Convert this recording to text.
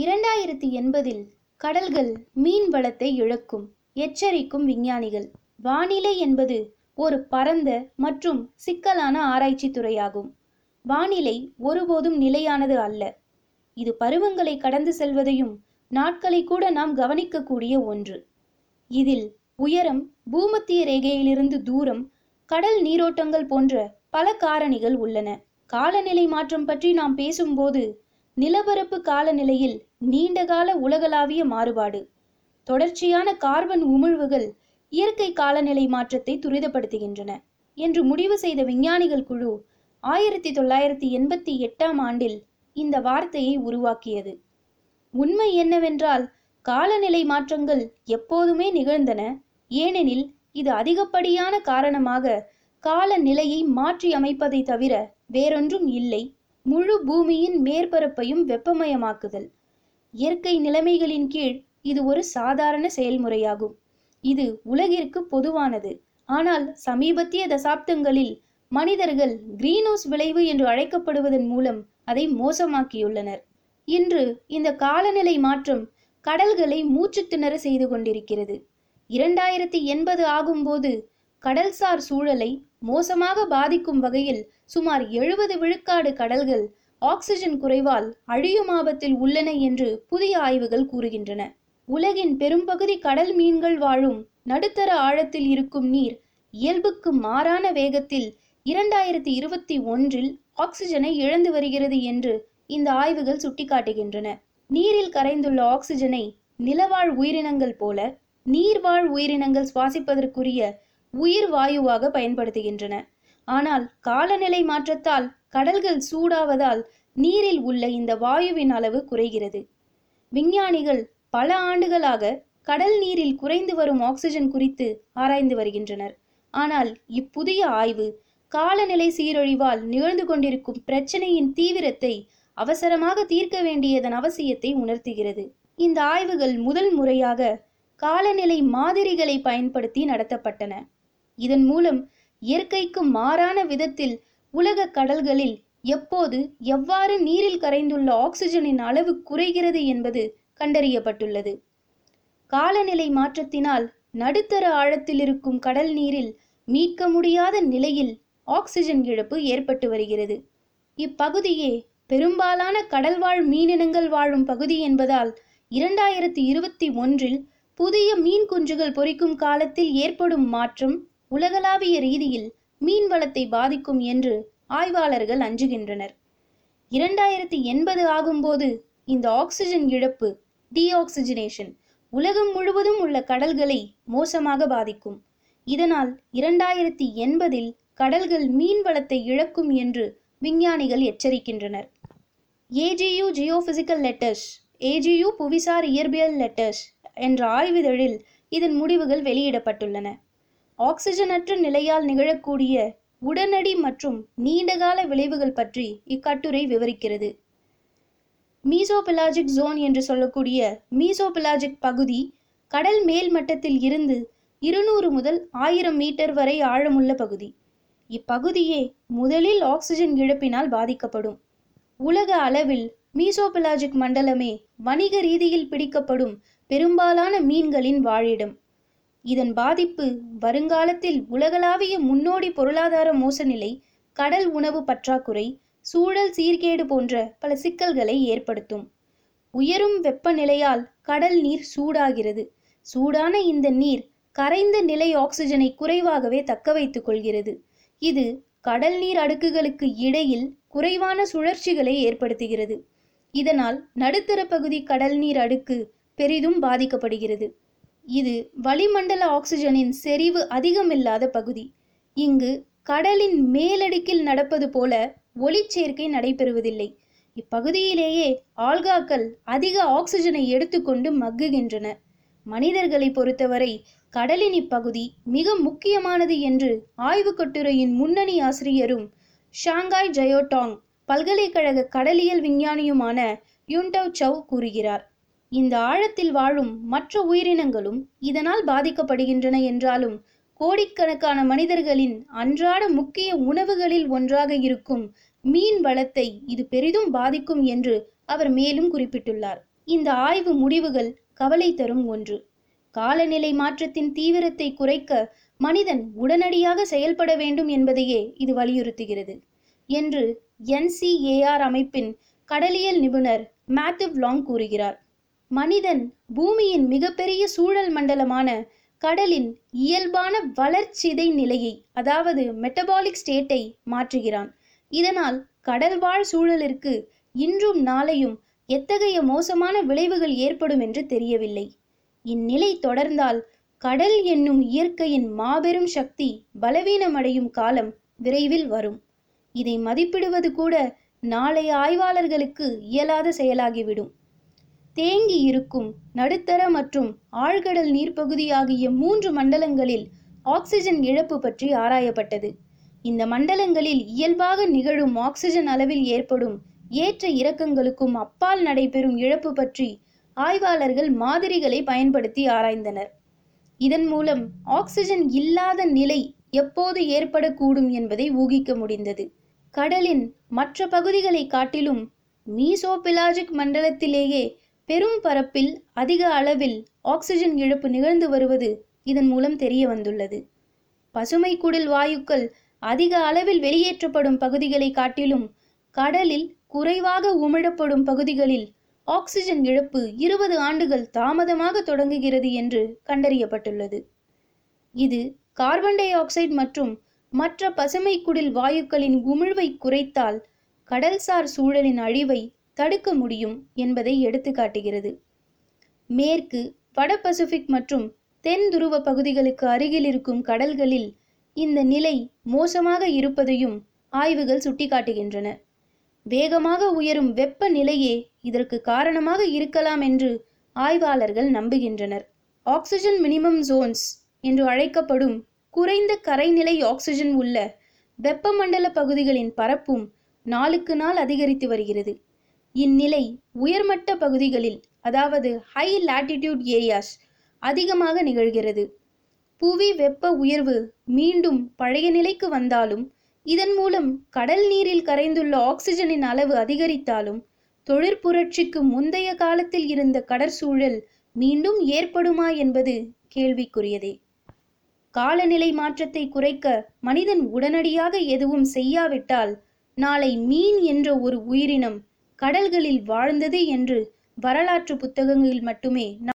இரண்டாயிரத்தி எண்பதில் கடல்கள் மீன் வளத்தை இழக்கும் எச்சரிக்கும் விஞ்ஞானிகள். வானிலை என்பது ஒரு பரந்த மற்றும் சிக்கலான ஆராய்ச்சி துறையாகும். வானிலை ஒருபோதும் நிலையானது அல்ல. இது பருவங்களை கடந்து செல்வதையும் நாட்களை கூட நாம் கவனிக்கக்கூடிய ஒன்று. இதில் உயரம் பூமத்திய ரேகையிலிருந்து தூரம் கடல் நீரோட்டங்கள் போன்ற பல காரணிகள் உள்ளன. காலநிலை மாற்றம் பற்றி நாம் பேசும்போது நிலப்பரப்பு காலநிலையில் நீண்டகால உலகளாவிய மாறுபாடு. தொடர்ச்சியான கார்பன் உமிழ்வுகள் இயற்கை காலநிலை மாற்றத்தை துரிதப்படுத்துகின்றன என்று முடிவு செய்த விஞ்ஞானிகள் குழு ஆயிரத்தி தொள்ளாயிரத்தி எண்பத்தி எட்டாம் ஆண்டில் இந்த வார்த்தையை உருவாக்கியது. உண்மை என்னவென்றால் காலநிலை மாற்றங்கள் எப்போதுமே நிகழ்ந்தன ஏனெனில் இது அதிகப்படியான காரணமாக காலநிலையை மாற்றி அமைப்பதை தவிர வேறொன்றும் இல்லை. முழு பூமியின் மேற்பரப்பையும் வெப்பமயமாக்குதல். இயற்கை நிலைமைகளின் கீழ் இது ஒரு சாதாரண செயல்முறையாகும். இது உலகிற்கு பொதுவானது. ஆனால் சமீபத்திய தசாப்தங்களில் மனிதர்கள் கிரீன்ஹவுஸ் விளைவு என்று அழைக்கப்படுவதன் மூலம் அதை மோசமாக்கியுள்ளனர். இன்று இந்த காலநிலை மாற்றம் கடல்களை மூச்சு திணற செய்து கொண்டிருக்கிறது. இரண்டாயிரத்தி எண்பது ஆகும்போது கடல்சார் சூழலை மோசமாக பாதிக்கும் வகையில் சுமார் எழுபது விழுக்காடு கடல்கள் ஆக்சிஜன் குறைவால் அழியும் ஆபத்தில் உள்ளன என்று புதிய ஆய்வுகள் கூறுகின்றன. உலகின் பெரும்பகுதி கடல் மீன்கள் வாழும் நடுத்தர ஆழத்தில் இருக்கும் நீர் இயல்புக்கு மாறான வேகத்தில் இரண்டாயிரத்தி இருபத்தி ஒன்றில் ஆக்சிஜனை இழந்து வருகிறது என்று இந்த ஆய்வுகள் சுட்டிக்காட்டுகின்றன. நீரில் கரைந்துள்ள ஆக்சிஜனை நிலவாழ் உயிரினங்கள் போல நீர்வாழ் உயிரினங்கள் சுவாசிப்பதற்குரிய உயிர் வாயுவாக பயன்படுத்துகின்றன. ஆனால் காலநிலை மாற்றத்தால் கடல்கள் சூடாவதால் நீரில் உள்ள இந்த வாயுவின் அளவு குறைகிறது. விஞ்ஞானிகள் பல ஆண்டுகளாக கடல் நீரில் குறைந்து வரும் ஆக்சிஜன் குறித்து ஆராய்ந்து வருகின்றனர். ஆனால் இப்புதிய ஆய்வு காலநிலை சீரழிவால் நிகழ்ந்து கொண்டிருக்கும் பிரச்சனையின் தீவிரத்தை அவசரமாக தீர்க்க வேண்டியதன் அவசியத்தை உணர்த்துகிறது. இந்த ஆய்வுகள் முதல் முறையாக காலநிலை மாதிரிகளை பயன்படுத்தி நடத்தப்பட்டன. இதன் மூலம் இயற்கைக்கு மாறான விதத்தில் உலக கடல்களில் எப்போது எவ்வாறு நீரில் கரைந்துள்ள ஆக்சிஜனின் அளவு குறைகிறது என்பது கண்டறியப்பட்டுள்ளது. காலநிலை மாற்றத்தினால் நடுத்தர ஆழத்தில் இருக்கும் கடல் நீரில் மீட்க முடியாத நிலையில் ஆக்சிஜன் இழப்பு ஏற்பட்டு வருகிறது. இப்பகுதியே பெரும்பாலான கடல்வாழ் மீனினங்கள் வாழும் பகுதி என்பதால் இரண்டாயிரத்தி இருபத்தி ஒன்றில் புதிய மீன் குஞ்சுகள் பொரிக்கும் காலத்தில் ஏற்படும் மாற்றம் உலகளாவிய ரீதியில் மீன் வளத்தை பாதிக்கும் என்று ஆய்வாளர்கள் அஞ்சுகின்றனர். இரண்டாயிரத்தி எண்பது ஆகும்போது இந்த ஆக்சிஜன் இழப்பு டீஆக்சிஜனேஷன் உலகம் முழுவதும் உள்ள கடல்களை மோசமாக பாதிக்கும். இதனால் இரண்டாயிரத்தி எண்பதில் கடல்கள் மீன் வளத்தை இழக்கும் என்று விஞ்ஞானிகள் எச்சரிக்கின்றனர். ஏஜியு ஜியோபிசிக்கல் லெட்டர்ஸ் ஏஜியு புவிசார் இயற்பியல் லெட்டர்ஸ் என்ற ஆய்விதழில் இதன் முடிவுகள் வெளியிடப்பட்டுள்ளன. ஆக்சிஜனற்ற நிலையால் நிகழக்கூடிய உடனடி மற்றும் நீண்டகால விளைவுகள் பற்றி இக்கட்டுரை விவரிக்கிறது. மீசோபிலாஜிக் ஜோன் என்று சொல்லக்கூடிய மீசோபிலாஜிக் பகுதி கடல் மேல் மட்டத்தில் இருந்து இருநூறு முதல் ஆயிரம் மீட்டர் வரை ஆழமுள்ள பகுதி. இப்பகுதியே முதலில் ஆக்சிஜன் இழப்பினால் பாதிக்கப்படும். உலக அளவில் மீசோபிலாஜிக் மண்டலமே வணிக ரீதியில் பிடிக்கப்படும் பெரும்பாலான மீன்களின் வாழிடம். இதன் பாதிப்பு வருங்காலத்தில் உலகளாவிய முன்னோடி பொருளாதார மோசநிலை கடல் உணவு பற்றாக்குறை சூழல் சீர்கேடு போன்ற பல சிக்கல்களை ஏற்படுத்தும். உயரும் வெப்பநிலையால் கடல் நீர் சூடாகிறது. சூடான இந்த நீர் கரைந்த நிலை ஆக்சிஜனை குறைவாகவே தக்க வைத்துக் கொள்கிறது. இது கடல் நீர் அடுக்குகளுக்கு இடையில் குறைவான சுழற்சிகளை ஏற்படுத்துகிறது. இதனால் நடுத்தர பகுதி கடல் நீர் அடுக்கு பெரிதும் பாதிக்கப்படுகிறது. இது வளிமண்டல ஆக்சிஜனின் செறிவு அதிகமில்லாத பகுதி. இங்கு கடலின் மேலடுக்கில் நடப்பது போல ஒளிச்சேர்க்கை நடைபெறுவதில்லை. இப்பகுதியிலேயே ஆல்காக்கள் அதிக ஆக்சிஜனை எடுத்துக்கொண்டு மக்குகின்றன. மனிதர்களை பொறுத்தவரை கடலின் இப்பகுதி மிக முக்கியமானது என்று ஆய்வுக் கட்டுரையின் முன்னணி ஆசிரியரும் ஷாங்காய் ஜயோடாங் பல்கலைக்கழக கடலியல் விஞ்ஞானியுமான யுன்டவ் சவ் கூறுகிறார். இந்த ஆழத்தில் வாழும் மற்ற உயிரினங்களும் இதனால் பாதிக்கப்படுகின்றன என்றாலும் கோடிக்கணக்கான மனிதர்களின் அன்றாட முக்கிய உணவுகளில் ஒன்றாக இருக்கும் மீன் வளத்தை இது பெரிதும் பாதிக்கும் என்று அவர் மேலும் குறிப்பிட்டுள்ளார். இந்த ஆய்வு முடிவுகள் கவலை தரும் ஒன்று. காலநிலை மாற்றத்தின் தீவிரத்தை குறைக்க மனிதன் உடனடியாக செயல்பட வேண்டும் என்பதையே இது வலியுறுத்துகிறது என்று என்சிஏஆர் அமைப்பின் கடலியல் நிபுணர் மேத்யூ லாங் கூறுகிறார். மனிதன் பூமியின் மிகப்பெரிய சூழல் மண்டலமான கடலின் இயல்பான வளர்ச்சிதை நிலையை அதாவது மெட்டபாலிக் ஸ்டேட்டை மாற்றுகிறான். இதனால் கடல் வாழ் சூழலிற்கு இன்றும் நாளையும் எத்தகைய மோசமான விளைவுகள் ஏற்படும் என்று தெரியவில்லை. இந்நிலை தொடர்ந்தால் கடல் என்னும் இயற்கையின் மாபெரும் சக்தி பலவீனமடையும் காலம் விரைவில் வரும். இதை மதிப்பிடுவது கூட நாளைய ஆய்வாளர்களுக்கு இயலாத செயலாகிவிடும். தேங்கி இருக்கும் நடுத்தர மற்றும் ஆழ்கடல் நீர்ப்பகுதி ஆகிய மூன்று மண்டலங்களில் ஆக்சிஜன் இழப்பு பற்றி ஆராயப்பட்டது. இந்த மண்டலங்களில் இயல்பாக நிகழும் ஆக்சிஜன் அளவில் ஏற்படும் ஏற்ற இறக்கங்களுக்கும் அப்பால் நடைபெறும் இழப்பு பற்றி ஆய்வாளர்கள் மாதிரிகளை பயன்படுத்தி ஆராய்ந்தனர். இதன் மூலம் ஆக்சிஜன் இல்லாத நிலை எப்போது ஏற்படக்கூடும் என்பதை ஊகிக்க முடிந்தது. கடலின் மற்ற பகுதிகளை காட்டிலும் மீசோபிலாஜிக் மண்டலத்திலேயே பெரும் பரப்பில் அதிக அளவில் ஆக்சிஜன் இழப்பு நிகழ்ந்து வருவது இதன் மூலம் தெரிய வந்துள்ளது. பசுமை குடில் வாயுக்கள் அதிக அளவில் வெளியேற்றப்படும் பகுதிகளை காட்டிலும் கடலில் குறைவாக உமிழப்படும் பகுதிகளில் ஆக்சிஜன் இழப்பு இருபது ஆண்டுகள் தாமதமாக தொடங்குகிறது என்று கண்டறியப்பட்டுள்ளது. இது கார்பன் டை ஆக்சைடு மற்றும் மற்ற பசுமை குடில் வாயுக்களின் உமிழ்வை குறைத்தால் கடல்சார் சூழலின் அழிவை தடுக்க முடியும் என்பதை எடுத்து காட்டுகிறது. மேற்கு வட பசிபிக் மற்றும் தென் துருவ பகுதிகளுக்கு அருகில் இருக்கும் கடல்களில் இந்த நிலை மோசமாக இருப்பதையும் ஆய்வுகள் சுட்டிக்காட்டுகின்றன. வேகமாக உயரும் வெப்ப நிலையே இதற்கு காரணமாக இருக்கலாம் என்று ஆய்வாளர்கள் நம்புகின்றனர். ஆக்சிஜன் மினிமம் ஜோன்ஸ் என்று அழைக்கப்படும் குறைந்த கரைநிலை ஆக்சிஜன் உள்ள வெப்பமண்டல பகுதிகளின் பரப்பும் நாளுக்கு நாள் அதிகரித்து வருகிறது. இந்நிலை உயர்மட்ட பகுதிகளில் அதாவது ஹை லாட்டிடியூட் ஏரியாஸ் அதிகமாக நிகழ்கிறது. புவி வெப்ப உயர்வு மீண்டும் பழைய நிலைக்கு வந்தாலும் இதன் மூலம் கடல் நீரில் கரைந்துள்ள ஆக்சிஜனின் அளவு அதிகரித்தாலும் தொழிற்புரட்சிக்கு முந்தைய காலத்தில் இருந்த கடற்சூழல் மீண்டும் ஏற்படுமா என்பது கேள்விக்குரியதே. காலநிலை மாற்றத்தை குறைக்க மனிதன் உடனடியாக எதுவும் செய்யாவிட்டால் நாளை மீன் என்ற ஒரு உயிரினம் கடல்களில் வாழ்ந்தது என்று வரலாற்று புத்தகங்களில் மட்டுமே